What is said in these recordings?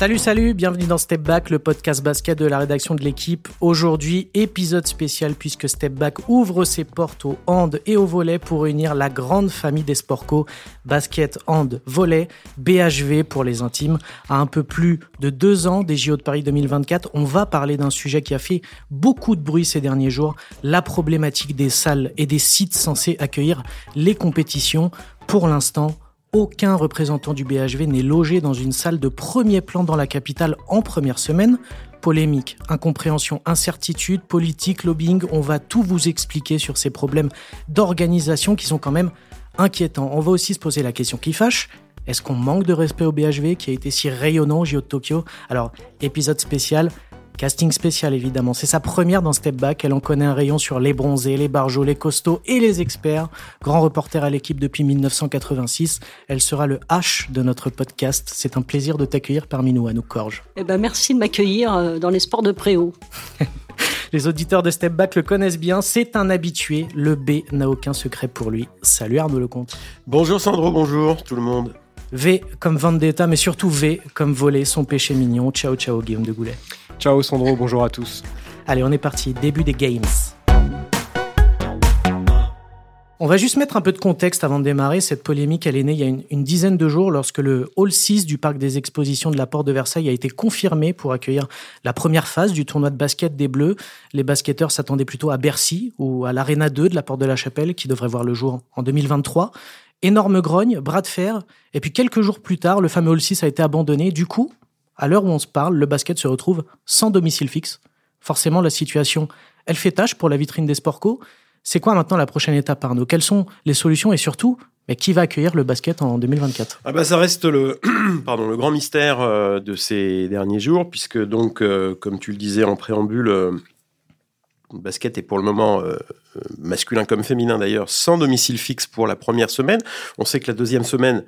Salut, salut, bienvenue dans Step Back, le podcast basket de la rédaction de l'équipe. Aujourd'hui, épisode spécial puisque Step Back ouvre ses portes au hand et au volet pour réunir la grande famille des sports co, basket, hand, volet, BHV pour les intimes. À un peu plus de deux ans des JO de Paris 2024, on va parler d'un sujet qui a fait beaucoup de bruit ces derniers jours, la problématique des salles et des sites censés accueillir les compétitions. Pour l'instant, aucun représentant du BHV n'est logé dans une salle de premier plan dans la capitale en première semaine. Polémique, incompréhension, incertitude, politique, lobbying, on va tout vous expliquer sur ces problèmes d'organisation qui sont quand même inquiétants. On va aussi se poser la question qui fâche. Est-ce qu'on manque de respect au BHV qui a été si rayonnant au JO de Tokyo Alors, épisode spécial, Casting spécial évidemment, c'est sa première dans Step Back, elle en connaît un rayon sur les bronzés, les barjots, les costauds et les experts. Grand reporter à l'équipe depuis 1986, elle sera le H de notre podcast. C'est un plaisir de t'accueillir parmi nous, à nous Corge. Eh ben merci de m'accueillir euh, dans les sports de préau. Les auditeurs de Step Back le connaissent bien, c'est un habitué, le B n'a aucun secret pour lui. Salut Arnaud Lecomte. Bonjour Sandro, bonjour tout le monde. V comme Vendetta, mais surtout V comme voler son péché mignon. Ciao ciao Guillaume de Goulet. Ciao Sandro, bonjour à tous. Allez, on est parti, début des games. On va juste mettre un peu de contexte avant de démarrer. Cette polémique, elle est née il y a une, dizaine de jours lorsque le Hall 6 du Parc des Expositions de la Porte de Versailles a été confirmé pour accueillir la première phase du tournoi de basket des Bleus. Les basketteurs s'attendaient plutôt à Bercy ou à l'Arena 2 de la Porte de la Chapelle qui devrait voir le jour en 2023. Énorme grogne, bras de fer. Et puis quelques jours plus tard, le fameux Hall 6 a été abandonné. Du coup, à l'heure où on se parle, le basket se retrouve sans domicile fixe. Forcément, la situation, elle fait tâche pour la vitrine des sports co. C'est quoi maintenant la prochaine étape, Arnaud? Quelles sont les solutions? Et surtout, mais qui va accueillir le basket en 2024 ah bah Ça reste le, pardon, le grand mystère euh, de ces derniers jours, puisque donc, euh, comme tu le disais en préambule, euh, basket est pour le moment masculin comme féminin d'ailleurs, sans domicile fixe pour la première semaine. On sait que la deuxième semaine,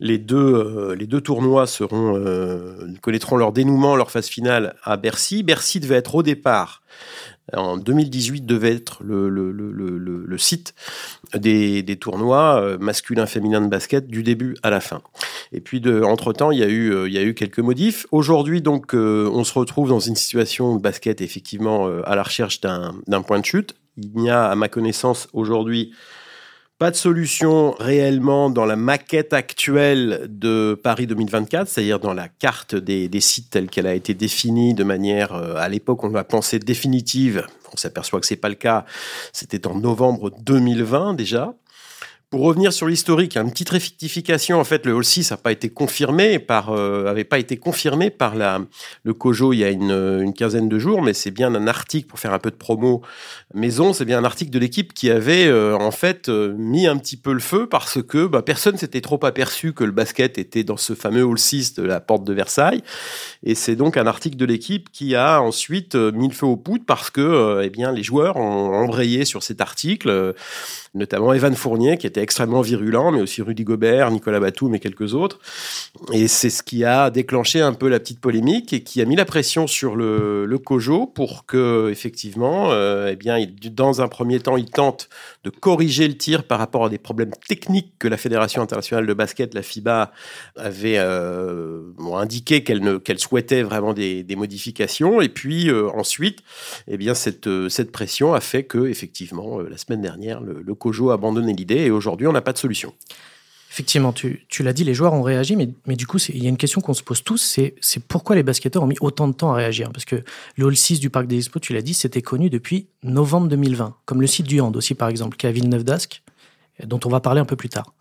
les deux, euh, les deux tournois seront, euh, connaîtront leur dénouement, leur phase finale à Bercy. Bercy devait être au départ en 2018 devait être le, site des, tournois euh, masculins féminins de basket du début à la fin. Et puis de, entre temps, il y a eu il y a eu quelques modifs. Aujourd'hui donc on se retrouve dans une situation de basket effectivement à la recherche d'un point de chute il n'y a, à ma connaissance, aujourd'hui, pas de solution réellement dans la maquette actuelle de Paris 2024, c'est-à-dire dans la carte des, sites telle qu'elle a été définie de manière, euh, à l'époque, on l'a pensé définitive. On s'aperçoit que c'est pas le cas. C'était en novembre 2020 déjà. Pour revenir sur l'historique, une petite rectification. En fait, le Hall 6 n'a pas été confirmé par, euh, avait pas été confirmé par la, le COJO il y a une, une quinzaine de jours, mais c'est bien un article pour faire un peu de promo maison. C'est bien un article de l'équipe qui avait euh, en fait euh, mis un petit peu le feu parce que bah, personne s'était trop aperçu que le basket était dans ce fameux Hall 6 de la porte de Versailles. Et c'est donc un article de l'équipe qui a ensuite mis le feu aux poudres parce que eh bien les joueurs ont embrayé sur cet article notamment Evan Fournier, qui était extrêmement virulent, mais aussi Rudy Gobert, Nicolas Batum et quelques autres. Et c'est ce qui a déclenché un peu la petite polémique et qui a mis la pression sur le, le COJO pour que, effectivement, euh, eh bien, dans un premier temps, il tente de corriger le tir par rapport à des problèmes techniques que la Fédération internationale de basket, la FIBA, avait euh, indiqué qu'elle souhaitait vraiment des, des, modifications. Et puis euh, ensuite, eh bien, cette, cette pression a fait que, effectivement, la semaine dernière, le, le COJO a abandonné l'idée et aujourd'hui, on n'a pas de solution. Effectivement, tu, l'as dit, les joueurs ont réagi, mais, mais du coup, il y a une question qu'on se pose tous, c'est, pourquoi les basketteurs ont mis autant de temps à réagir? Parce que le Hall 6 du Parc des Expos, tu l'as dit, c'était connu depuis novembre 2020, comme le site du Hand aussi, par exemple, qui est à Villeneuve d'Ascq, dont on va parler un peu plus tard.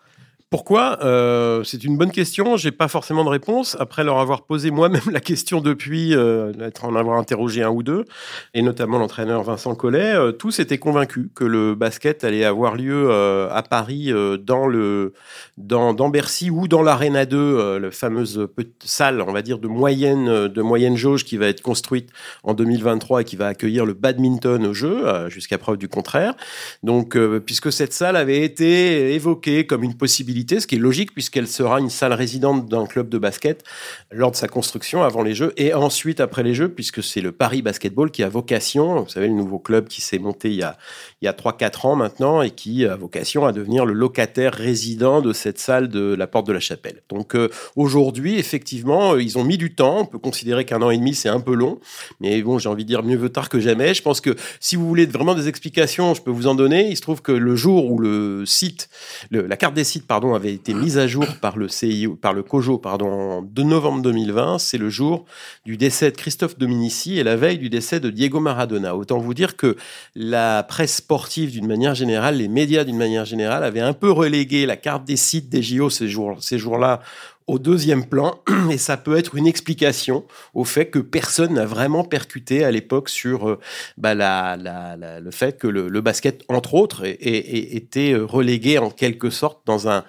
Pourquoi euh, C'est une bonne question. J'ai pas forcément de réponse. Après leur avoir posé moi-même la question depuis, euh, en avoir interrogé un ou deux, et notamment l'entraîneur Vincent Collet, euh, tous étaient convaincus que le basket allait avoir lieu à Paris dans le dans, dans Bercy ou dans l'Arena 2, la fameuse salle, on va dire de moyenne de moyenne jauge qui va être construite en 2023 et qui va accueillir le badminton au jeu jusqu'à preuve du contraire. Donc puisque cette salle avait été évoquée comme une possibilité ce qui est logique puisqu'elle sera une salle résidente d'un club de basket lors de sa construction avant les Jeux et ensuite après les Jeux, puisque c'est le Paris Basketball qui a vocation, vous savez, le nouveau club qui s'est monté il y a, il y a 3-4 ans maintenant et qui a vocation à devenir le locataire résident de cette salle de la Porte de la Chapelle. Donc euh, aujourd'hui, effectivement, euh, ils ont mis du temps. On peut considérer qu'un an et demi, c'est un peu long. Mais bon, j'ai envie de dire mieux vaut tard que jamais. Je pense que si vous voulez vraiment des explications, je peux vous en donner. Il se trouve que le jour où le site, la carte des sites, pardon, avait été mise à jour par le CIO, par le COJO, pardon, de novembre 2020, c'est le jour du décès de Christophe Dominici et la veille du décès de Diego Maradona. Autant vous dire que la presse sportive d'une manière générale, les médias d'une manière générale avaient un peu relégué la carte des sites des JO ces jours, ces jours-là au deuxième plan, et ça peut être une explication au fait que personne n'a vraiment percuté à l'époque sur euh, bah, le fait que le, basket, entre autres, était relégué en quelque sorte dans un,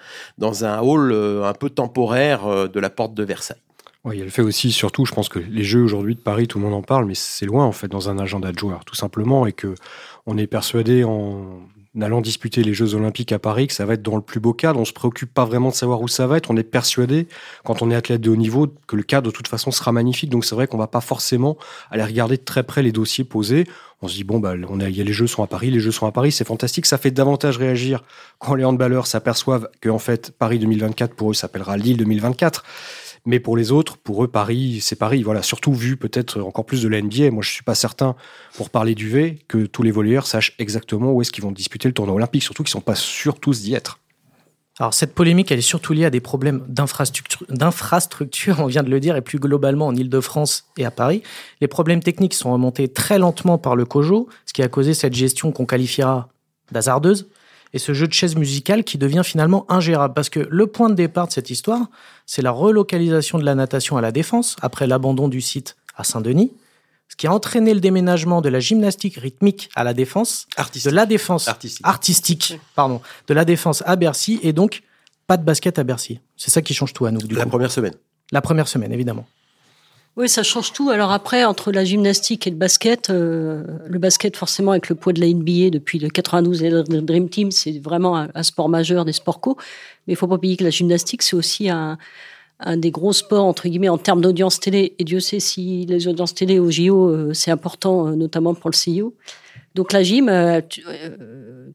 hall euh, un peu temporaire euh, de la porte de Versailles. Oui, il y a le fait aussi, surtout, je pense que les Jeux aujourd'hui de Paris, tout le monde en parle, mais c'est loin en fait dans un agenda de joueurs, tout simplement, et que on est persuadé en allant disputer les Jeux Olympiques à Paris, que ça va être dans le plus beau cadre. On se préoccupe pas vraiment de savoir où ça va être. On est persuadé, quand on est athlète de haut niveau, que le cadre de toute façon sera magnifique. Donc c'est vrai qu'on va pas forcément aller regarder de très près les dossiers posés. On se dit bon bah on a, y a les Jeux sont à Paris, les Jeux sont à Paris, c'est fantastique. Ça fait davantage réagir quand les handballeurs s'aperçoivent que en fait Paris 2024 pour eux s'appellera Lille 2024. Mais pour les autres, pour eux, Paris, c'est Paris. Voilà, surtout vu peut-être encore plus de la NBA. Moi, je suis pas certain, pour parler du V, que tous les volleyeurs sachent exactement où est-ce qu'ils vont disputer le tournoi olympique. Surtout qu'ils sont pas sûrs tous d'y être. Alors cette polémique, elle est surtout liée à des problèmes d'infrastructure, on vient de le dire, et plus globalement en Ile-de-France et à Paris. Les problèmes techniques sont remontés très lentement par le COJO, ce qui a causé cette gestion qu'on qualifiera d'hasardeuse et ce jeu de chaises musicales qui devient finalement ingérable. Parce que le point de départ de cette histoire, c'est la relocalisation de la natation à la Défense après l'abandon du site à Saint-Denis, ce qui a entraîné le déménagement de la gymnastique rythmique à la Défense, artistique. de la Défense artistique. pardon, de la Défense à Bercy et donc pas de basket à Bercy. C'est ça qui change tout à nous. Du la première semaine. La première semaine, évidemment. Oui, ça change tout. Alors après, entre la gymnastique et le basket, euh, le basket forcément avec le poids de la NBA depuis le 92 et le Dream Team, c'est vraiment un, sport majeur des sports co. Mais il faut pas oublier que la gymnastique, c'est aussi un, un des gros sports entre guillemets en termes d'audience télé. Et Dieu sait si les audiences télé au JO, euh, c'est important, euh, notamment pour le CIO. Donc la gym,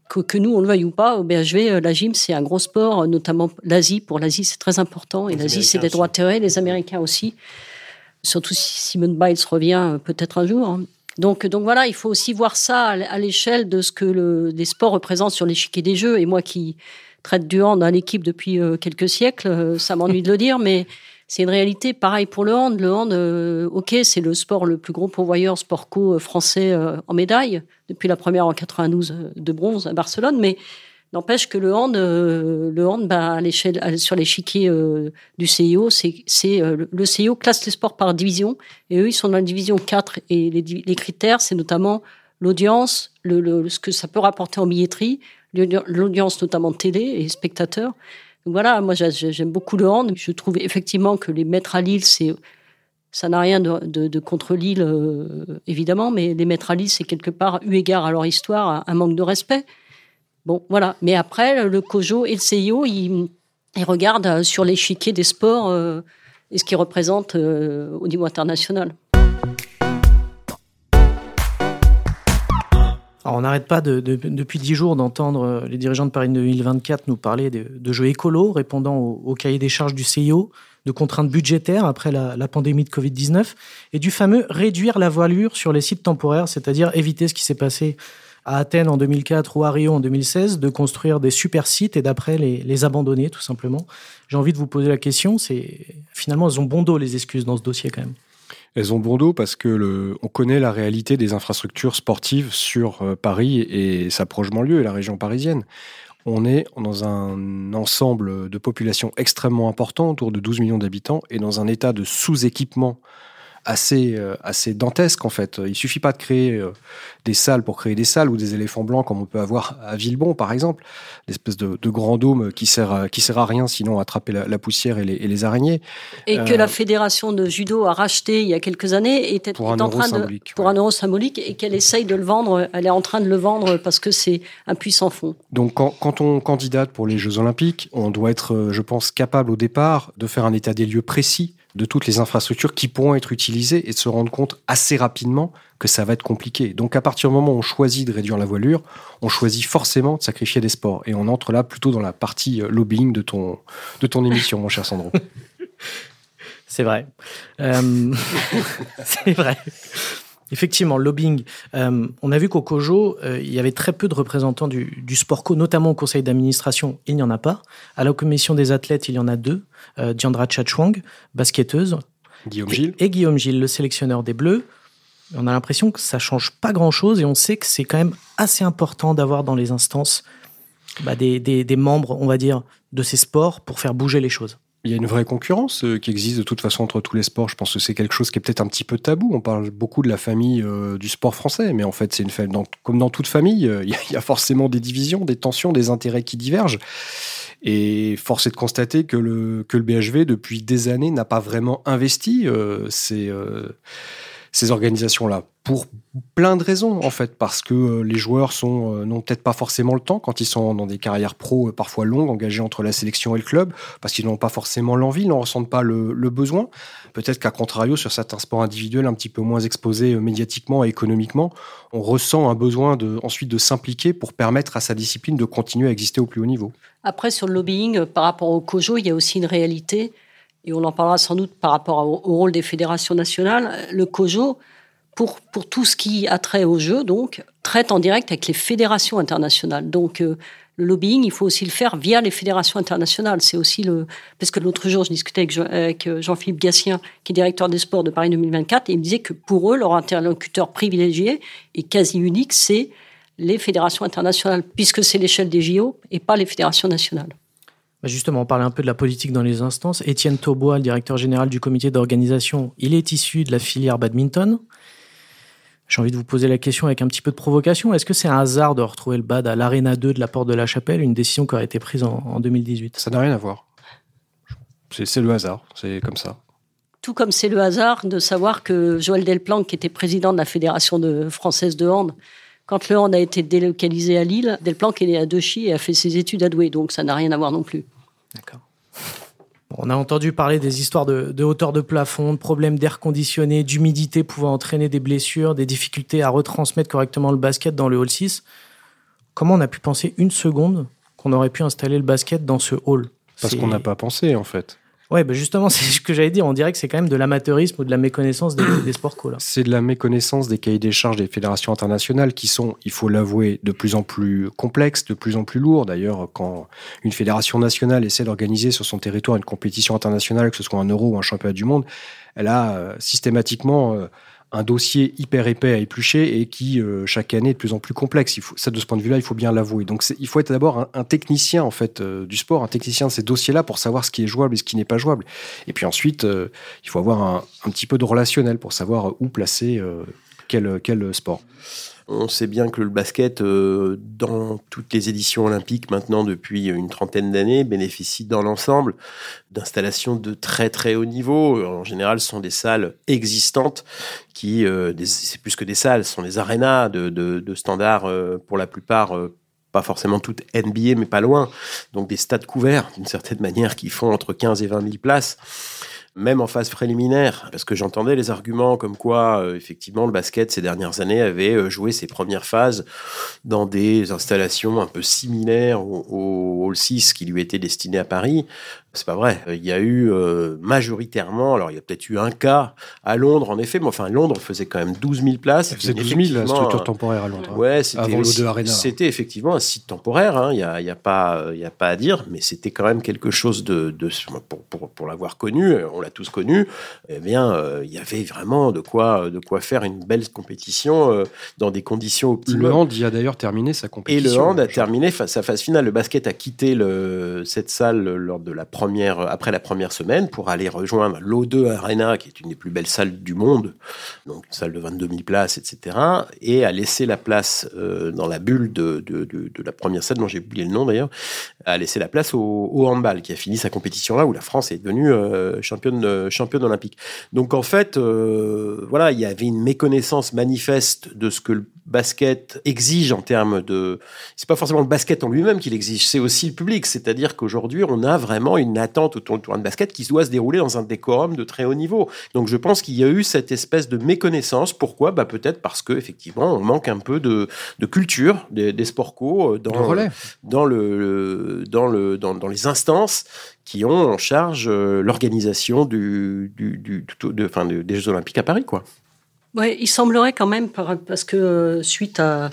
que, que, nous on le veuille ou pas, au BHV, la gym c'est un gros sport, notamment l'Asie. Pour l'Asie, c'est très important. Et l'Asie, c'est des droits de les Américains aussi surtout si Simone Biles revient euh, peut-être un jour. Hein. Donc, donc voilà, il faut aussi voir ça à l'échelle de ce que le, les sports représentent sur l'échiquier des Jeux. Et moi qui traite du hand à l'équipe depuis euh, quelques siècles, euh, ça m'ennuie de le dire, mais c'est une réalité. Pareil pour le hand. Le hand, ok, c'est le sport le plus gros pourvoyeur sport co français en médaille depuis la première en 92 de bronze à Barcelone, mais N'empêche que le hand, euh, le hand, bah, sur l'échiquier euh, du CIO, c'est, euh, le CIO classe les sports par division, et eux, ils sont dans la division 4. Et les, critères, c'est notamment l'audience, ce que ça peut rapporter en billetterie, l'audience notamment télé et spectateurs. Donc voilà, moi j'aime beaucoup le hand. Je trouve effectivement que les mettre à Lille, ça n'a rien de contre Lille, évidemment, mais les mettre à Lille, c'est quelque part, eu égard à leur histoire, un manque de respect. Bon, voilà. Mais après, le COJO et le CIO, ils, regardent euh, sur l'échiquier des sports euh, et ce qu'ils représentent euh, au niveau international. Alors on n'arrête pas de, depuis dix jours d'entendre les dirigeants de Paris 2024 nous parler de, jeux écolos répondant au, cahier des charges du CIO, de contraintes budgétaires après la pandémie de Covid-19 et du fameux réduire la voilure sur les sites temporaires, c'est-à-dire éviter ce qui s'est passé à Athènes en 2004 ou à Rio en 2016 de construire des super sites et d'après les, abandonner tout simplement. J'ai envie de vous poser la question, c'est finalement elles ont bon dos les excuses dans ce dossier quand même. Elles ont bon dos parce que on connaît la réalité des infrastructures sportives sur euh, Paris et sa proche banlieue et la région parisienne. On est dans un ensemble de population extrêmement important, autour de 12 millions d'habitants, et dans un état de sous-équipement assez, euh, assez dantesque en fait. Il suffit pas de créer euh, des salles pour créer des salles ou des éléphants blancs comme on peut avoir à Villebon par exemple, l'espèce de, de, grand dôme qui sert à, qui sert à rien sinon à attraper la, la poussière et les, et les, araignées. Et euh, que la fédération de judo a racheté il y a quelques années était pour un en train de pour ouais. un euro symbolique et qu'elle essaye de le vendre. Elle est en train de le vendre parce que c'est un puissant fond. Donc quand, quand on candidate pour les Jeux Olympiques, on doit être, je pense, capable au départ de faire un état des lieux précis de toutes les infrastructures qui pourront être utilisées et de se rendre compte assez rapidement que ça va être compliqué. Donc à partir du moment où on choisit de réduire la voilure, on choisit forcément de sacrifier des sports. Et on entre là plutôt dans la partie lobbying de ton, de ton émission, mon cher Sandro. C'est vrai. Euh... C'est vrai. Effectivement, lobbying. Euh, on a vu qu'au COJO, euh, il y avait très peu de représentants du, du sport co, notamment au conseil d'administration, il n'y en a pas. À la commission des athlètes, il y en a deux. Euh, Diandra Chachwang, basketteuse. Guillaume Gilles. Et, et, Guillaume Gilles, le sélectionneur des Bleus. On a l'impression que ça change pas grand-chose et on sait que c'est quand même assez important d'avoir dans les instances bah, des, des, des membres, on va dire, de ces sports pour faire bouger les choses. Il y a une vraie concurrence qui existe de toute façon entre tous les sports. Je pense que c'est quelque chose qui est peut-être un petit peu tabou. On parle beaucoup de la famille euh, du sport français, mais en fait, c'est une famille. Comme dans toute famille, euh, il y a forcément des divisions, des tensions, des intérêts qui divergent. Et force est de constater que le, BHV, depuis des années, n'a pas vraiment investi euh, ces organisations-là pour plein de raisons en fait parce que euh, les joueurs euh, n'ont peut-être pas forcément le temps quand ils sont dans des carrières pro euh, parfois longues engagées entre la sélection et le club parce qu'ils n'ont pas forcément l'envie, ils n'en ressentent pas le, besoin. Peut-être qu'à contrario sur certains sports individuels un petit peu moins exposés médiatiquement et économiquement, on ressent un besoin de ensuite de s'impliquer pour permettre à sa discipline de continuer à exister au plus haut niveau. Après sur le lobbying par rapport au COJO, il y a aussi une réalité et on en parlera sans doute par rapport au rôle des fédérations nationales. Le COJO pour, tout ce qui a trait au jeu, donc, traite en direct avec les fédérations internationales. Donc, euh, le lobbying, il faut aussi le faire via les fédérations internationales. C'est aussi le. Parce que l'autre jour, je discutais avec, euh, Jean-Philippe Gassien, qui est directeur des sports de Paris 2024, et il me disait que pour eux, leur interlocuteur privilégié et quasi unique, c'est les fédérations internationales, puisque c'est l'échelle des JO et pas les fédérations nationales. Justement, on parlait un peu de la politique dans les instances. Étienne Taubois, le directeur général du comité d'organisation, il est issu de la filière badminton. J'ai envie de vous poser la question avec un petit peu de provocation. Est-ce que c'est un hasard de retrouver le BAD à l'Arena 2 de la Porte de la Chapelle, une décision qui aurait été prise en, en 2018 Ça n'a rien à voir. C'est le hasard, c'est comme ça. Tout comme c'est le hasard de savoir que Joël Delplanque, qui était président de la Fédération de, française de hand, quand le hand a été délocalisé à Lille, Delplanque est né à Dechy et a fait ses études à Douai, donc ça n'a rien à voir non plus. D'accord. On a entendu parler des histoires de, de hauteur de plafond, de problèmes d'air conditionné, d'humidité pouvant entraîner des blessures, des difficultés à retransmettre correctement le basket dans le hall 6. Comment on a pu penser une seconde qu'on aurait pu installer le basket dans ce hall? Parce qu'on n'a pas pensé, en fait. Ouais, bah justement, c'est ce que j'allais dire. On dirait que c'est quand même de l'amateurisme ou de la méconnaissance des, sports co. C'est de la méconnaissance des cahiers des charges des fédérations internationales qui sont, il faut l'avouer, de plus en plus complexes, de plus en plus lourds. D'ailleurs, quand une fédération nationale essaie d'organiser sur son territoire une compétition internationale, que ce soit un euro ou un championnat du monde, elle a euh, systématiquement euh, un dossier hyper épais à éplucher et qui euh, chaque année est de plus en plus complexe. Il faut, ça, de ce point de vue-là, il faut bien l'avouer. Donc, il faut être d'abord un, technicien en fait euh, du sport, un technicien de ces dossiers-là pour savoir ce qui est jouable et ce qui n'est pas jouable. Et puis ensuite, euh, il faut avoir un, un, petit peu de relationnel pour savoir où placer euh, quel, quel sport. On sait bien que le basket, euh, dans toutes les éditions olympiques maintenant depuis une trentaine d'années, bénéficie dans l'ensemble d'installations de très très haut niveau. En général, ce sont des salles existantes qui, euh, c'est plus que des salles, ce sont des arénas de, de, standards euh, pour la plupart pas forcément toutes NBA, mais pas loin. Donc des stades couverts, d'une certaine manière, qui font entre 15 et 20 000 places même en phase préliminaire, parce que j'entendais les arguments comme quoi, euh, effectivement, le basket ces dernières années avait euh, joué ses premières phases dans des installations un peu similaires au, au Hall 6 qui lui était destiné à Paris. C'est pas vrai. Il y a eu euh, majoritairement, alors il y a peut-être eu un cas à Londres en effet, mais enfin Londres faisait quand même 12 000 places. C'est 12 000 la structure temporaire à Londres. Ouais, c'était C'était effectivement un site temporaire. Hein. Il y a, y a pas, y a pas à dire, mais c'était quand même quelque chose de, de pour, pour, pour l'avoir connu. On l'a tous connu, eh bien, euh, il y avait vraiment de quoi, de quoi faire une belle compétition euh, dans des conditions optimales. Le hand y a d'ailleurs terminé sa compétition. Et le hand a terminé sa phase finale. Le basket a quitté le, cette salle lors de la première, après la première semaine pour aller rejoindre l'O2 Arena, qui est une des plus belles salles du monde, donc une salle de 22 000 places, etc. Et a laissé la place dans la bulle de, de, de, de la première salle, dont j'ai oublié le nom d'ailleurs, a laissé la place au, au, handball, qui a fini sa compétition là, où la France est devenue euh, championne, euh, championne olympique. Donc en fait, euh, voilà, il y avait une méconnaissance manifeste de ce que le basket exige en termes de. C'est pas forcément le basket en lui-même qui l'exige, c'est aussi le public. C'est-à-dire qu'aujourd'hui, on a vraiment une attente autour du tournoi de basket qui doit se dérouler dans un décorum de très haut niveau. Donc je pense qu'il y a eu cette espèce de méconnaissance. Pourquoi? Bah, Peut-être parce qu'effectivement, on manque un peu de, de culture des, des sports co dans, dans, le, dans, le, dans, dans les instances qui ont en charge l'organisation du, du, du, de, enfin, des Jeux Olympiques à Paris. quoi. Ouais, il semblerait quand même, parce que euh, suite à,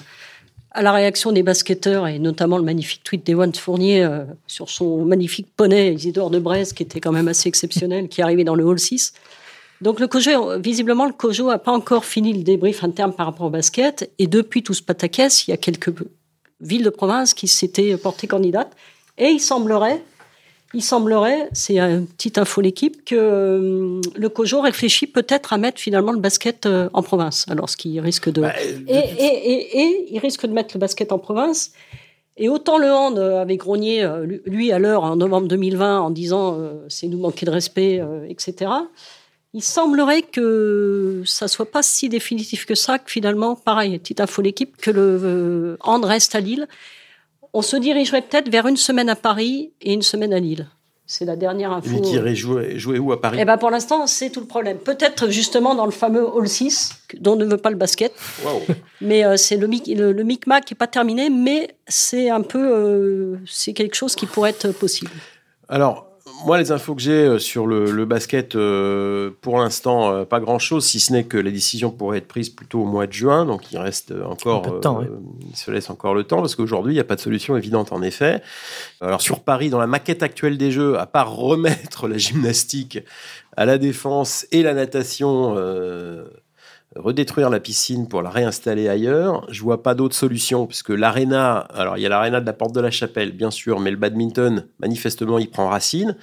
à, la réaction des basketteurs, et notamment le magnifique tweet d'Ewan Fournier euh, sur son magnifique poney Isidore de Brest, qui était quand même assez exceptionnel, qui arrivé dans le Hall 6. Donc le visiblement, le COJO n'a pas encore fini le débrief interne par rapport au basket, et depuis tout ce pataquès, il y a quelques villes de province qui s'étaient portées candidates, et il semblerait il semblerait, c'est une petite info l'équipe, que euh, le COJO réfléchit peut-être à mettre finalement le basket euh, en province. Alors, ce qui risque de... Bah, et, et, et, et, il risque de mettre le basket en province. Et autant le hand avait grogné, lui, à l'heure, en novembre 2020, en disant c'est nous manquer de respect, etc. Il semblerait que ça soit pas si définitif que ça, que finalement, pareil, petite info l'équipe, que le hand reste à Lille on se dirigerait peut-être vers une semaine à Paris et une semaine à Lille. C'est la dernière info. Lui qui irait jouer, où à Paris? Eh ben pour l'instant, c'est tout le problème. Peut-être justement dans le fameux Hall 6, dont ne veut pas le basket. Mais euh, c'est le, le, le, micmac qui n'est pas terminé, mais c'est un peu, euh, c'est quelque chose qui pourrait être possible. Alors, moi, les infos que j'ai euh, sur le, le basket, euh, pour l'instant, euh, pas grand-chose, si ce n'est que les décisions pourraient être prises plutôt au mois de juin. Donc, il reste encore, de temps, il se laisse encore le temps parce qu'aujourd'hui, il n'y a pas de solution évidente en effet. Alors, sur Paris, dans la maquette actuelle des Jeux, à part remettre la gymnastique à la défense et la natation redétruire la piscine pour la réinstaller ailleurs. Je vois pas d'autre solution puisque l'aréna, alors il y a l'aréna de la Porte de la Chapelle, bien sûr, mais le badminton, manifestement, il prend racine.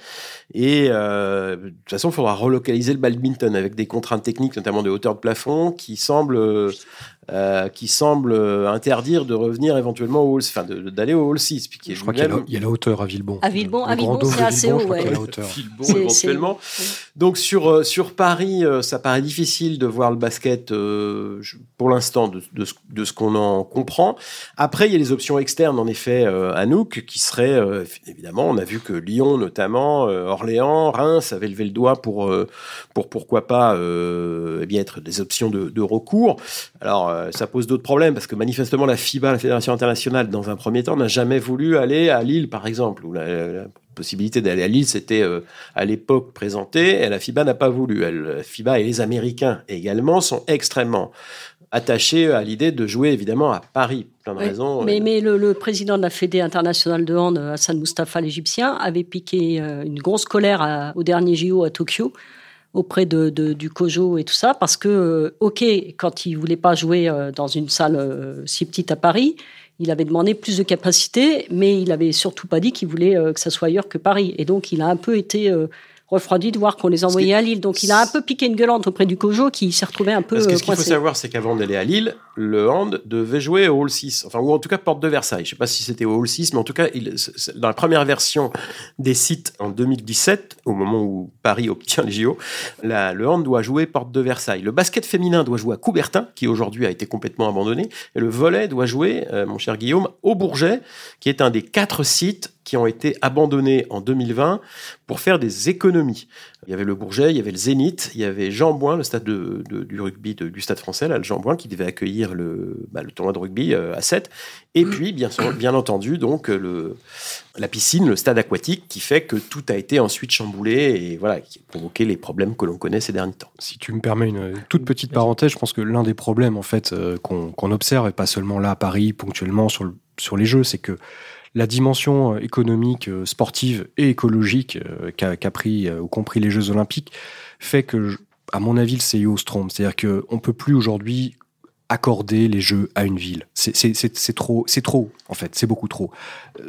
Et euh, de toute façon, il faudra relocaliser le badminton avec des contraintes techniques, notamment de hauteur de plafond, qui semblent euh, qui semble interdire de revenir éventuellement au hall, enfin d'aller au hall 6. Puis je crois qu'il y, y, a la hauteur à Villebon. À Villebon, à Villebon c'est assez haut. Ouais. Villebon éventuellement. Donc sur, euh, sur Paris, euh, ça paraît difficile de voir le basket euh, pour l'instant de, de, de, ce qu'on en comprend. Après, il y a les options externes, en effet, à Nouk, qui seraient, évidemment, on a vu que Lyon notamment, Orléans, Reims avaient levé le doigt pour, pour pourquoi pas eh bien être des options de, recours. Alors, euh, ça pose d'autres problèmes parce que manifestement la FIBA, la Fédération internationale, dans un premier temps, n'a jamais voulu aller à Lille, par exemple, où la, possibilité d'aller à Lille c'était euh, à l'époque présenté, et la FIBA n'a pas voulu. La FIBA et les Américains également sont extrêmement attachés à l'idée de jouer évidemment à Paris. Plein de raisons. Mais, mais le, président de la Fédé internationale de hand, Hassan Mustafa, l'Égyptien, avait piqué euh, une grosse colère au dernier JO à Tokyo auprès de, du COJO et tout ça, parce que, euh, ok, quand il voulait pas jouer euh, dans une salle euh, si petite à Paris, il avait demandé plus de capacité, mais il avait surtout pas dit qu'il voulait que ça soit ailleurs que Paris. Et donc, il a un peu été refroidi de voir qu'on les envoyait à Lille. Donc il a un peu piqué une gueulante auprès du Cojo qui s'est retrouvé un peu. Parce que ce qu'il faut savoir, c'est qu'avant d'aller à Lille, le hand devait jouer au Hall 6, enfin, ou en tout cas Porte de Versailles. Je ne sais pas si c'était au Hall 6, mais en tout cas, il, dans la première version des sites en 2017, au moment où Paris obtient les JO, la, le hand doit jouer Porte de Versailles. Le basket féminin doit jouer à Coubertin, qui aujourd'hui a été complètement abandonné, et le volet doit jouer, euh, mon cher Guillaume, au Bourget, qui est un des quatre sites qui ont été abandonnés en 2020 pour faire des économies. Il y avait le Bourget, il y avait le Zénith, il y avait Jean Bouin, le stade de, du rugby du stade français, là, le Jean Bouin, qui devait accueillir le, bah, le tournoi de rugby euh, à 7. Et puis, bien, bien entendu, donc, le, la piscine, le stade aquatique, qui fait que tout a été ensuite chamboulé et voilà, qui a provoqué les problèmes que l'on connaît ces derniers temps. Si tu me permets une toute petite parenthèse, je pense que l'un des problèmes, en fait, euh, qu'on observe, et pas seulement là à Paris, ponctuellement sur, le, sur les jeux, c'est que la dimension économique, sportive et écologique qu'a pris ou compris les Jeux Olympiques fait que, à mon avis, le CIO se trompe. C'est-à-dire qu'on ne peut plus aujourd'hui accorder les jeux à une ville. C'est trop, trop en fait, c'est beaucoup trop.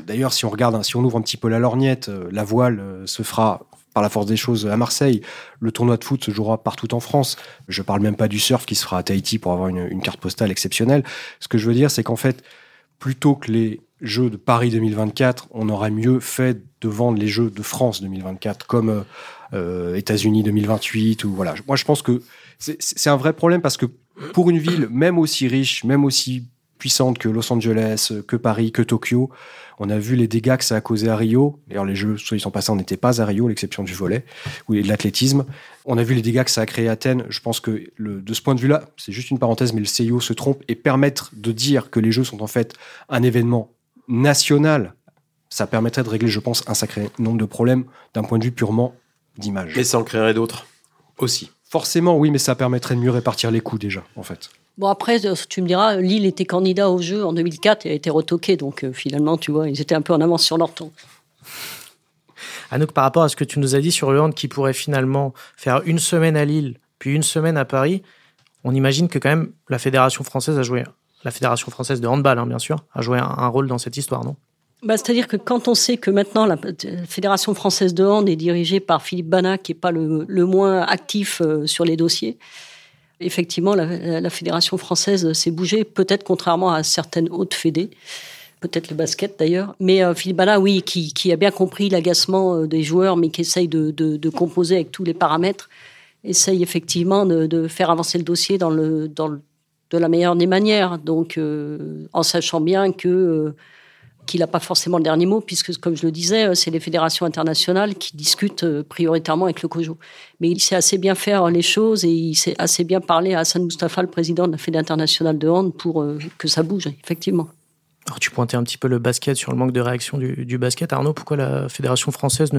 D'ailleurs, si on regarde, si on ouvre un petit peu la lorgnette, la voile se fera par la force des choses à Marseille. Le tournoi de foot se jouera partout en France. Je parle même pas du surf qui se fera à Tahiti pour avoir une, carte postale exceptionnelle. Ce que je veux dire, c'est qu'en fait, plutôt que les Jeux de Paris 2024, on aurait mieux fait de vendre les Jeux de France 2024 comme euh, États-Unis 2028 ou voilà. Moi, je pense que c'est un vrai problème parce que pour une ville, même aussi riche, même aussi puissante que Los Angeles, que Paris, que Tokyo. On a vu les dégâts que ça a causé à Rio. D'ailleurs, les Jeux, soit ils sont passés, on n'était pas à Rio, l'exception du volet ou de l'athlétisme. On a vu les dégâts que ça a créé à Athènes. Je pense que de ce point de vue-là, c'est juste une parenthèse, mais le CIO se trompe et permettre de dire que les Jeux sont en fait un événement national, ça permettrait de régler, je pense, un sacré nombre de problèmes d'un point de vue purement d'image. Mais ça en créerait d'autres aussi. Forcément, oui, mais ça permettrait de mieux répartir les coûts déjà, en fait. Bon, après, euh, tu me diras, Lille était candidat au jeu en 2004 et a été retoqué. Donc, euh, finalement, tu vois, ils étaient un peu en avance sur leur temps. Anouk, par rapport à ce que tu nous as dit sur le hand qui pourrait finalement faire une semaine à Lille, puis une semaine à Paris, on imagine que quand même la Fédération française a joué, la Fédération française de handball, hein, bien sûr, a joué un, rôle dans cette histoire, non? Bah, C'est-à-dire que quand on sait que maintenant la Fédération française de hand est dirigée par Philippe Banat, qui n'est pas le, le, moins actif euh, sur les dossiers, effectivement, la, fédération française s'est bougée, peut-être contrairement à certaines hautes fédés, peut-être le basket d'ailleurs. Mais euh, Philippe Bala, oui, qui, a bien compris l'agacement euh, des joueurs, mais qui essaye de, composer avec tous les paramètres, essaye effectivement de, faire avancer le dossier dans le, dans de la meilleure des manières. Donc, euh, en sachant bien que qu'il n'a pas forcément le dernier mot, puisque, comme je le disais, euh, c'est les fédérations internationales qui discutent euh, prioritairement avec le COJO. Mais il sait assez bien faire les choses et il sait assez bien parler à Hassan Mustafa, le président de la Fédération internationale de hand, pour euh, que ça bouge, effectivement. Alors, tu pointais un petit peu le basket sur le manque de réaction du, basket. Arnaud, pourquoi la Fédération française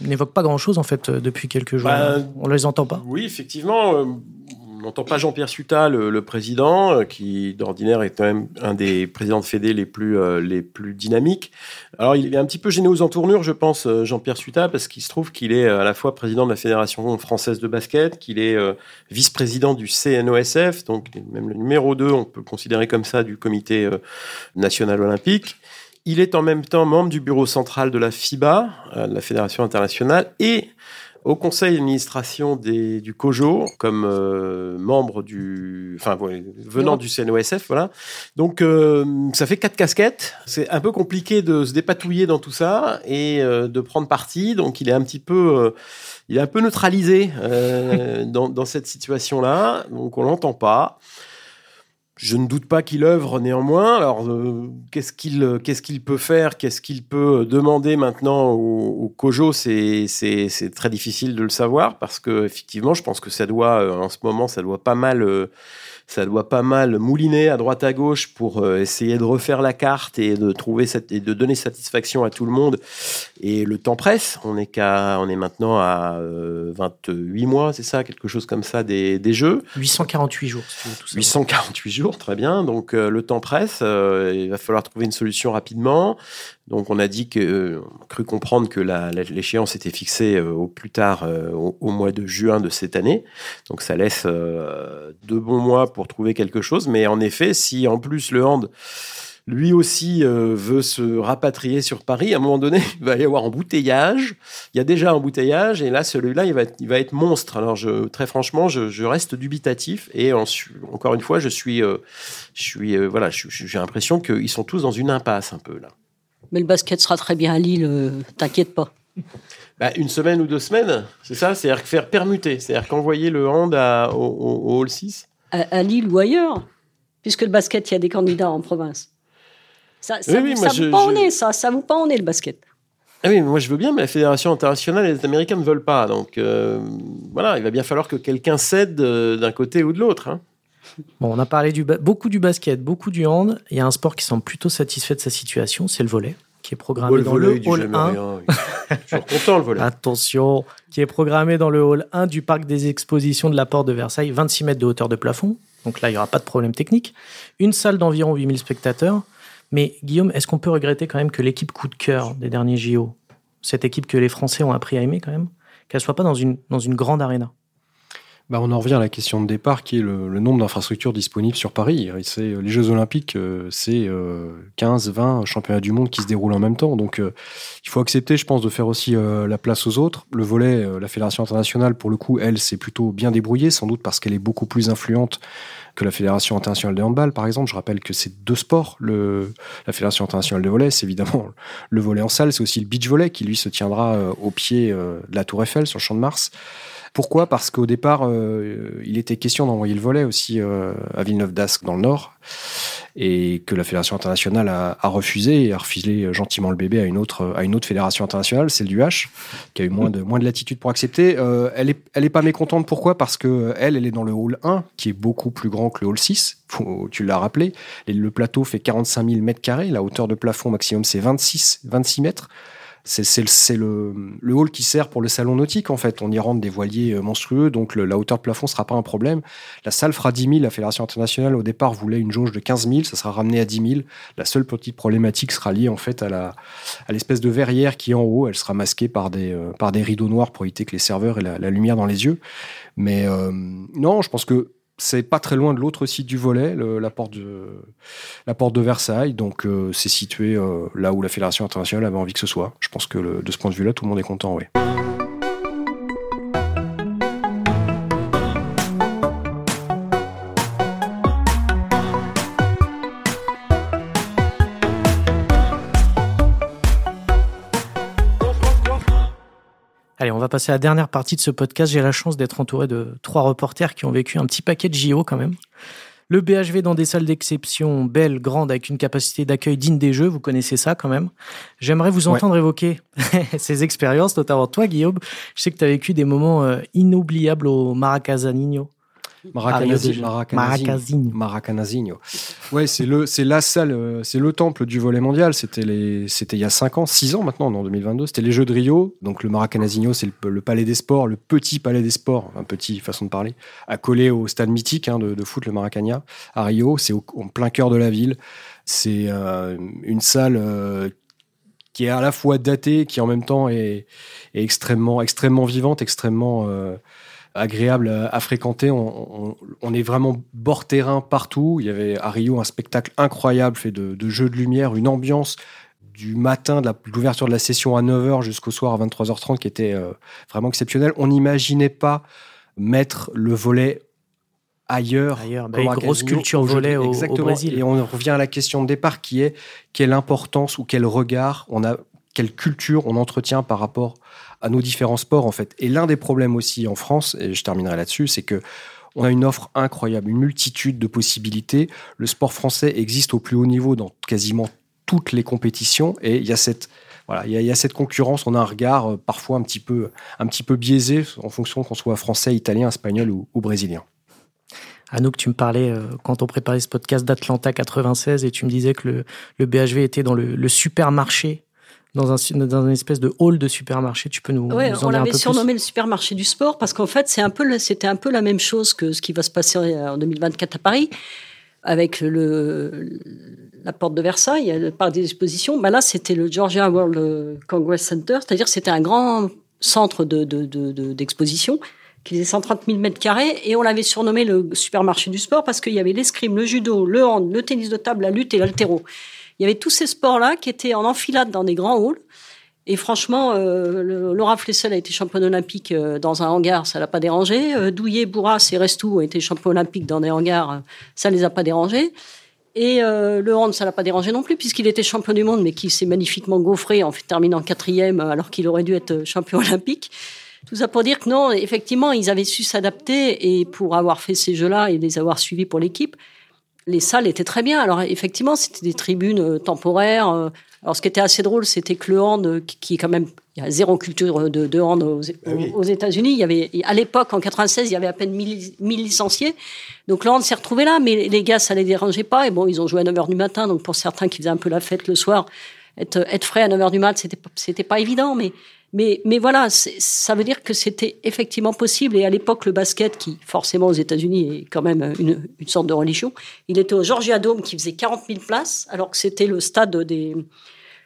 n'évoque pas grand-chose, en fait, depuis quelques jours? Bah, On ne les entend pas Oui, effectivement n'entend pas Jean-Pierre Suta, le, président, euh, qui d'ordinaire est quand même un des présidents de Fédé les plus, euh, les plus dynamiques. Alors, il est un petit peu gêné aux entournures, je pense, euh, Jean-Pierre Suta, parce qu'il se trouve qu'il est à la fois président de la Fédération française de basket, qu'il est vice-président du CNOSF, donc même le numéro 2, on peut le considérer comme ça, du comité national olympique. Il est en même temps membre du bureau central de la FIBA, de la Fédération internationale, et au conseil d'administration du COJO comme euh, membre du, enfin venant du CNOSF, voilà. Donc euh, ça fait quatre casquettes. C'est un peu compliqué de se dépatouiller dans tout ça et euh, de prendre parti. Donc il est un petit peu, il est un peu neutralisé dans, dans, cette situation-là. Donc on l'entend pas. Je ne doute pas qu'il œuvre néanmoins. Alors, euh, qu'est-ce qu'il euh, qu'est-ce qu'il peut faire? Qu'est-ce qu'il peut demander maintenant au, au Kojo C'est très difficile de le savoir parce que effectivement, je pense que ça doit euh, en ce moment, ça doit pas mal ça doit pas mal mouliner à droite à gauche pour euh, essayer de refaire la carte et de trouver cette, et de donner satisfaction à tout le monde. Et le temps presse. On est qu'à, on est maintenant à 28 euh, mois, c'est ça, quelque chose comme ça des, des jeux. 848 jours. tout ça. 848 jours, très bien. Donc euh, le temps presse. il va falloir trouver une solution rapidement. Donc on a dit que, euh, cru comprendre que l'échéance était fixée au plus tard au, mois de juin de cette année. Donc ça laisse deux bons mois pour trouver quelque chose. Mais en effet, si en plus le hand lui aussi veut se rapatrier sur Paris, à un moment donné, il va y avoir embouteillage. Il y a déjà embouteillage et là, celui-là, il va, il va être monstre. Alors, je, très franchement, je, reste dubitatif et encore une fois, je suis, je suis, voilà, j'ai l'impression qu'ils sont tous dans une impasse un peu là. Mais le basket sera très bien à Lille, euh, t'inquiète pas. Bah, une semaine ou deux semaines, c'est ça? C'est-à-dire faire permuter, c'est-à-dire qu'envoyer le hand au, Hall 6 à, Lille ou ailleurs, puisque le basket, il y a des candidats en province. Ça, ça, vous, ça vous pas en est, ça, ça vous pas en est le basket. Ah oui, moi je veux bien, mais la Fédération internationale et les Américains ne veulent pas. Donc euh, voilà, il va bien falloir que quelqu'un cède euh, d'un côté ou de l'autre. Hein. Bon, on a parlé du beaucoup du basket, beaucoup du hand. Il y a un sport qui semble plutôt satisfait de sa situation, c'est le volet, qui est programmé dans le hall 1. Je suis content le volet. Attention, qui est programmé dans le hall 1 du parc des expositions de la Porte de Versailles, 26 mètres de hauteur de plafond. Donc là, il n'y aura pas de problème technique. Une salle d'environ 8000 spectateurs. Mais Guillaume, est-ce qu'on peut regretter quand même que l'équipe coup de cœur des derniers JO, cette équipe que les Français ont appris à aimer quand même, qu'elle soit pas dans une, dans une grande arena? Bah, on en revient à la question de départ qui est le, nombre d'infrastructures disponibles sur Paris. Euh, les Jeux Olympiques, euh, c'est 15, euh, 20 championnats du monde qui se déroulent en même temps. Donc il faut accepter, je pense, de faire aussi la place aux autres. Le volet, la Fédération internationale, pour le coup, elle, s'est plutôt bien débrouillée, sans doute parce qu'elle est beaucoup plus influente que la Fédération internationale de handball, par exemple. Je rappelle que c'est deux sports. Le, la Fédération internationale de volley, c'est évidemment le volley en salle, c'est aussi le beach volley qui, lui, se tiendra au pied de la Tour Eiffel, sur le Champ de Mars. Pourquoi? Parce qu'au départ, euh, il était question d'envoyer le volet aussi euh, à Villeneuve d'Ascq dans le Nord, et que la fédération internationale a, refusé et a refilé gentiment le bébé à une autre fédération internationale, celle du H, qui a eu moins de latitude pour accepter. Euh, elle est elle est pas mécontente. Pourquoi? Parce que elle elle est dans le hall 1, qui est beaucoup plus grand que le hall 6. tu l'as rappelé. le plateau fait 45 000 mètres carrés. La hauteur de plafond maximum c'est 26 26 mètres c'est le, le, hall qui sert pour le salon nautique en fait. On y rentre des voiliers euh, monstrueux, donc la hauteur de plafond sera pas un problème. La salle fera 10 000. La fédération internationale au départ voulait une jauge de 15 000, ça sera ramené à 10 000. La seule petite problématique sera liée en fait à la à l'espèce de verrière qui est en haut. Elle sera masquée par des euh, par des rideaux noirs pour éviter que les serveurs aient la, lumière dans les yeux. Mais euh, non, je pense que c'est pas très loin de l'autre site du volet, la, porte de, Versailles. Donc, euh, c'est situé euh, là où la Fédération internationale avait envie que ce soit. Je pense que de ce point de vue-là, tout le monde est content, oui. Va passer à la dernière partie de ce podcast. J'ai la chance d'être entouré de trois reporters qui ont vécu un petit paquet de JO quand même. Le BHV dans des salles d'exception belles, grandes, avec une capacité d'accueil digne des Jeux. Vous connaissez ça quand même. J'aimerais vous entendre évoquer ces expériences, notamment toi, Guillaume. Je sais que tu as vécu des moments euh, inoubliables au Maracasanino. Maracanazinho. Maracanazinho. Ouais, c'est le, c'est la salle, euh, c'est le temple du volet mondial. C'était les, c'était il y a 5 ans, 6 ans maintenant, en 2022. C'était les Jeux de Rio. Donc le Maracanazinho, c'est le, palais des sports, le petit palais des sports, un petit façon de parler, accolé au stade mythique hein, de, foot, le Maracana, à Rio. C'est au, en plein cœur de la ville. C'est euh, une salle euh, qui est à la fois datée, qui en même temps est, est extrêmement, extrêmement vivante, extrêmement agréable à, fréquenter. On, est vraiment bord terrain partout. Il y avait à Rio un spectacle incroyable fait de, jeux de lumière, une ambiance du matin de l'ouverture de la session à 9h jusqu'au soir à 23h30 qui était euh, vraiment exceptionnelle. On n'imaginait pas mettre le volet ailleurs. Ailleurs, bah, une grosse culture volet au, au, Brésil. Et on revient à la question de départ qui est quelle importance ou quel regard on a, quelle culture on entretient par rapport à nos différents sports en fait. Et l'un des problèmes aussi en France, et je terminerai là-dessus, c'est que on a une offre incroyable, une multitude de possibilités. Le sport français existe au plus haut niveau dans quasiment toutes les compétitions et il y a cette voilà, il y, a, cette concurrence. On a un regard euh, parfois un petit peu, un petit peu biaisé en fonction qu'on soit français, italien, espagnol ou, brésilien. Anouk, tu me parlais euh, quand on préparait ce podcast d'Atlanta 96 et tu me disais que le, BHV était dans le supermarché dans, un, dans une espèce de hall de supermarché. Tu peux nous, ouais, nous en on l'avait surnommé le supermarché du sport parce qu'en fait, c'est un peu, c'était un peu la même chose que ce qui va se passer en 2024 à Paris avec le, la porte de Versailles, par des expositions. Bah là, c'était le Georgia World Congress Center, c'est-à-dire c'était un grand centre d'exposition de, de, qui faisait 130 000 mètres carrés et on l'avait surnommé le supermarché du sport parce qu'il y avait l'escrime, le judo, le hand, le tennis de table, la lutte et l'altéro. Il y avait tous ces sports-là qui étaient en enfilade dans des grands halls. Et franchement, euh, Laura Flessel a été championne olympique euh, dans un hangar, ça l'a pas dérangé. Euh, Douillet, Bourras et Restou ont été champions olympiques dans des hangars, ça les a pas dérangés. Et le hand, ça l'a pas dérangé non plus, puisqu'il était champion du monde, mais qui s'est magnifiquement gaufré en terminant quatrième, alors qu'il aurait dû être champion olympique. Tout ça pour dire que non, effectivement, ils avaient su s'adapter et pour avoir fait ces jeux-là et les avoir suivis pour l'équipe, les salles étaient très bien. Alors effectivement, c'était des tribunes euh, temporaires. Euh. alors ce qui était assez drôle, c'était que le hand, euh, qui, est quand même, il y a zéro culture de, de hand aux, ah États-Unis. Il y avait, à l'époque, en 96, il y avait à peine 1000, licenciés. Donc le hand s'est retrouvé là, mais les gars, ça les dérangeait pas. Et bon, ils ont joué à 9 h du matin. Donc pour certains qui faisaient un peu la fête le soir, être, être frais à 9 h du matin, c'était, c'était pas évident. Mais Mais, mais voilà, ça veut dire que c'était effectivement possible. Et à l'époque, le basket, qui forcément aux États-Unis est quand même une, sorte de religion, il était au Georgia Dome qui faisait 40 000 places, alors que c'était le stade des,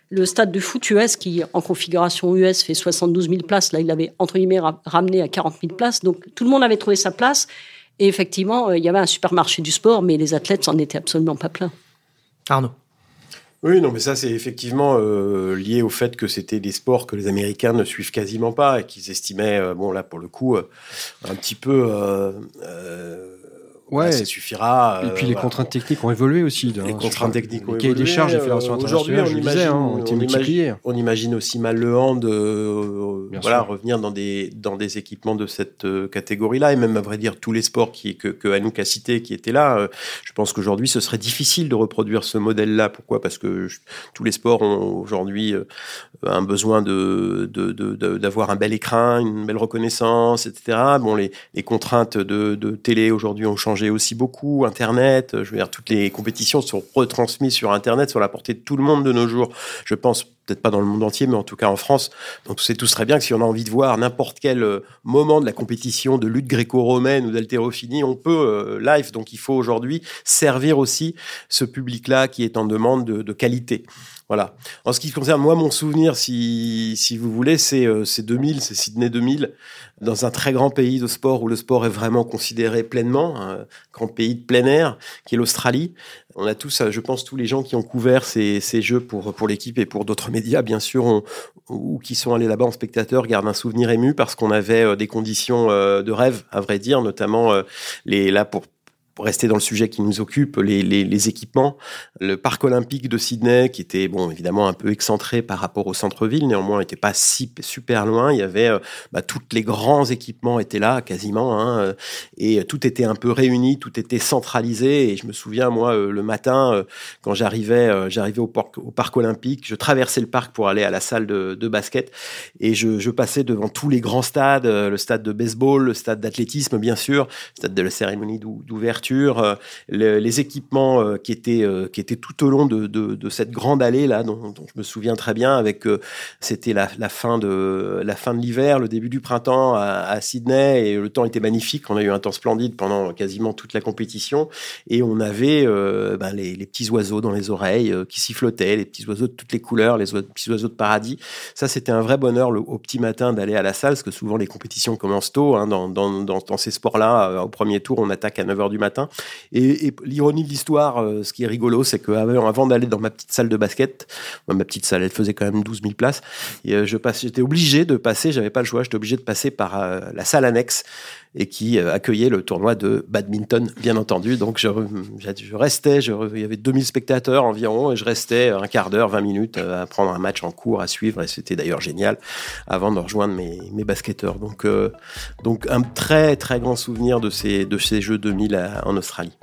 le stade de foot US qui, en configuration US, fait 72 000 places. Là, il avait, entre guillemets, ramené à 40 000 places. Donc, tout le monde avait trouvé sa place. Et effectivement, euh, il y avait un supermarché du sport, mais les athlètes n'en étaient absolument pas pleins. Arnaud. Oui, non, mais ça, c'est effectivement euh, lié au fait que c'était des sports que les Américains ne suivent quasiment pas et qu'ils estimaient, euh, bon, là, pour le coup, un petit peu Ouais. ça suffira. Et puis les contraintes techniques ont évolué aussi. Les contraintes techniques ont évolué. des charges des fédérations internationales, on, imagine, hein, ont été multipliées. On imagine aussi mal le hand, euh, voilà, revenir dans des dans des équipements de cette euh, catégorie-là, et même à vrai dire tous les sports qui que, que Anouk a cité qui étaient là. Euh, je pense qu'aujourd'hui, ce serait difficile de reproduire ce modèle-là. Pourquoi? Parce que tous les sports ont aujourd'hui un besoin de d'avoir de, un bel écran, une belle reconnaissance, etc. Bon, les, les contraintes de, de télé aujourd'hui ont changé aussi beaucoup. Internet, je veux dire, toutes les compétitions sont retransmises sur Internet, sur la portée de tout le monde de nos jours. Je pense peut-être pas dans le monde entier, mais en tout cas en France. Donc c'est tout très bien que si on a envie de voir n'importe quel euh, moment de la compétition de lutte gréco-romaine ou d'haltérophilie, on peut euh, live. Donc il faut aujourd'hui servir aussi ce public-là qui est en demande de, qualité. Voilà. En ce qui concerne moi, mon souvenir, si, si vous voulez, c'est 2000, euh, c'est Sydney 2000, dans un très grand pays de sport où le sport est vraiment considéré pleinement, un grand pays de plein air, qui est l'Australie. On a tous, je pense, tous les gens qui ont couvert ces, ces jeux pour, pour l'équipe et pour d'autres médias, bien sûr, ou qui sont allés là-bas en spectateur, gardent un souvenir ému parce qu'on avait euh, des conditions euh, de rêve, à vrai dire, notamment euh, les, là, pour, rester dans le sujet qui nous occupe, les, équipements, le parc olympique de Sydney, qui était bon évidemment un peu excentré par rapport au centre-ville, néanmoins n'était pas si super loin. Il y avait euh, bah, tous les grands équipements étaient là quasiment, hein, euh, et tout était un peu réuni, tout était centralisé. Et je me souviens moi euh, le matin quand j'arrivais, j'arrivais au, parc, olympique, je traversais le parc pour aller à la salle de, de basket, et je, je, passais devant tous les grands stades, le stade de baseball, le stade d'athlétisme bien sûr, le stade de la cérémonie d'ouverture euh, les équipements euh, qui étaient euh, qui étaient tout au long de, de, cette grande allée là, dont, je me souviens très bien. Avec c'était la, fin de la fin de l'hiver, le début du printemps à, Sydney, et le temps était magnifique. On a eu un temps splendide pendant quasiment toute la compétition, et on avait ben, les, petits oiseaux dans les oreilles qui sifflotaient, les petits oiseaux de toutes les couleurs, les petits oiseaux de paradis. Ça, c'était un vrai bonheur le, au petit matin d'aller à la salle, parce que souvent les compétitions commencent tôt. Hein, dans, dans, dans, dans, ces sports-là, au premier tour, on attaque à 9 h du matin et, l'ironie de l'histoire, euh, ce qui est rigolo, c'est qu'avant avant, d'aller dans ma petite salle de basket, ma petite salle, elle faisait quand même 12 000 places, euh, je j'étais obligé de passer, j'avais pas le choix, j'étais obligé de passer par euh, la salle annexe et qui accueillait le tournoi de badminton, bien entendu. Donc je, restais, il y avait 2000 spectateurs environ, et je restais un quart d'heure, 20 minutes à prendre un match en cours, à suivre, et c'était d'ailleurs génial avant de rejoindre mes, mes basketteurs. Donc, donc un très très grand souvenir de ces, de ces Jeux 2000 en Australie.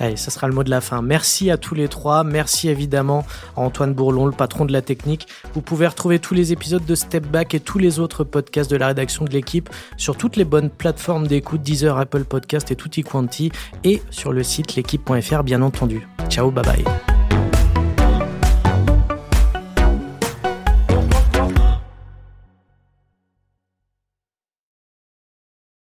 Allez, ça sera le mot de la fin. Merci à tous les trois. Merci évidemment à Antoine Bourlon, le patron de la technique. Vous pouvez retrouver tous les épisodes de Step Back et tous les autres podcasts de la rédaction de l'équipe sur toutes les bonnes plateformes d'écoute, Deezer, Apple Podcast et Tutti Quanti, et sur le site l'équipe.fr bien entendu. Ciao, bye bye.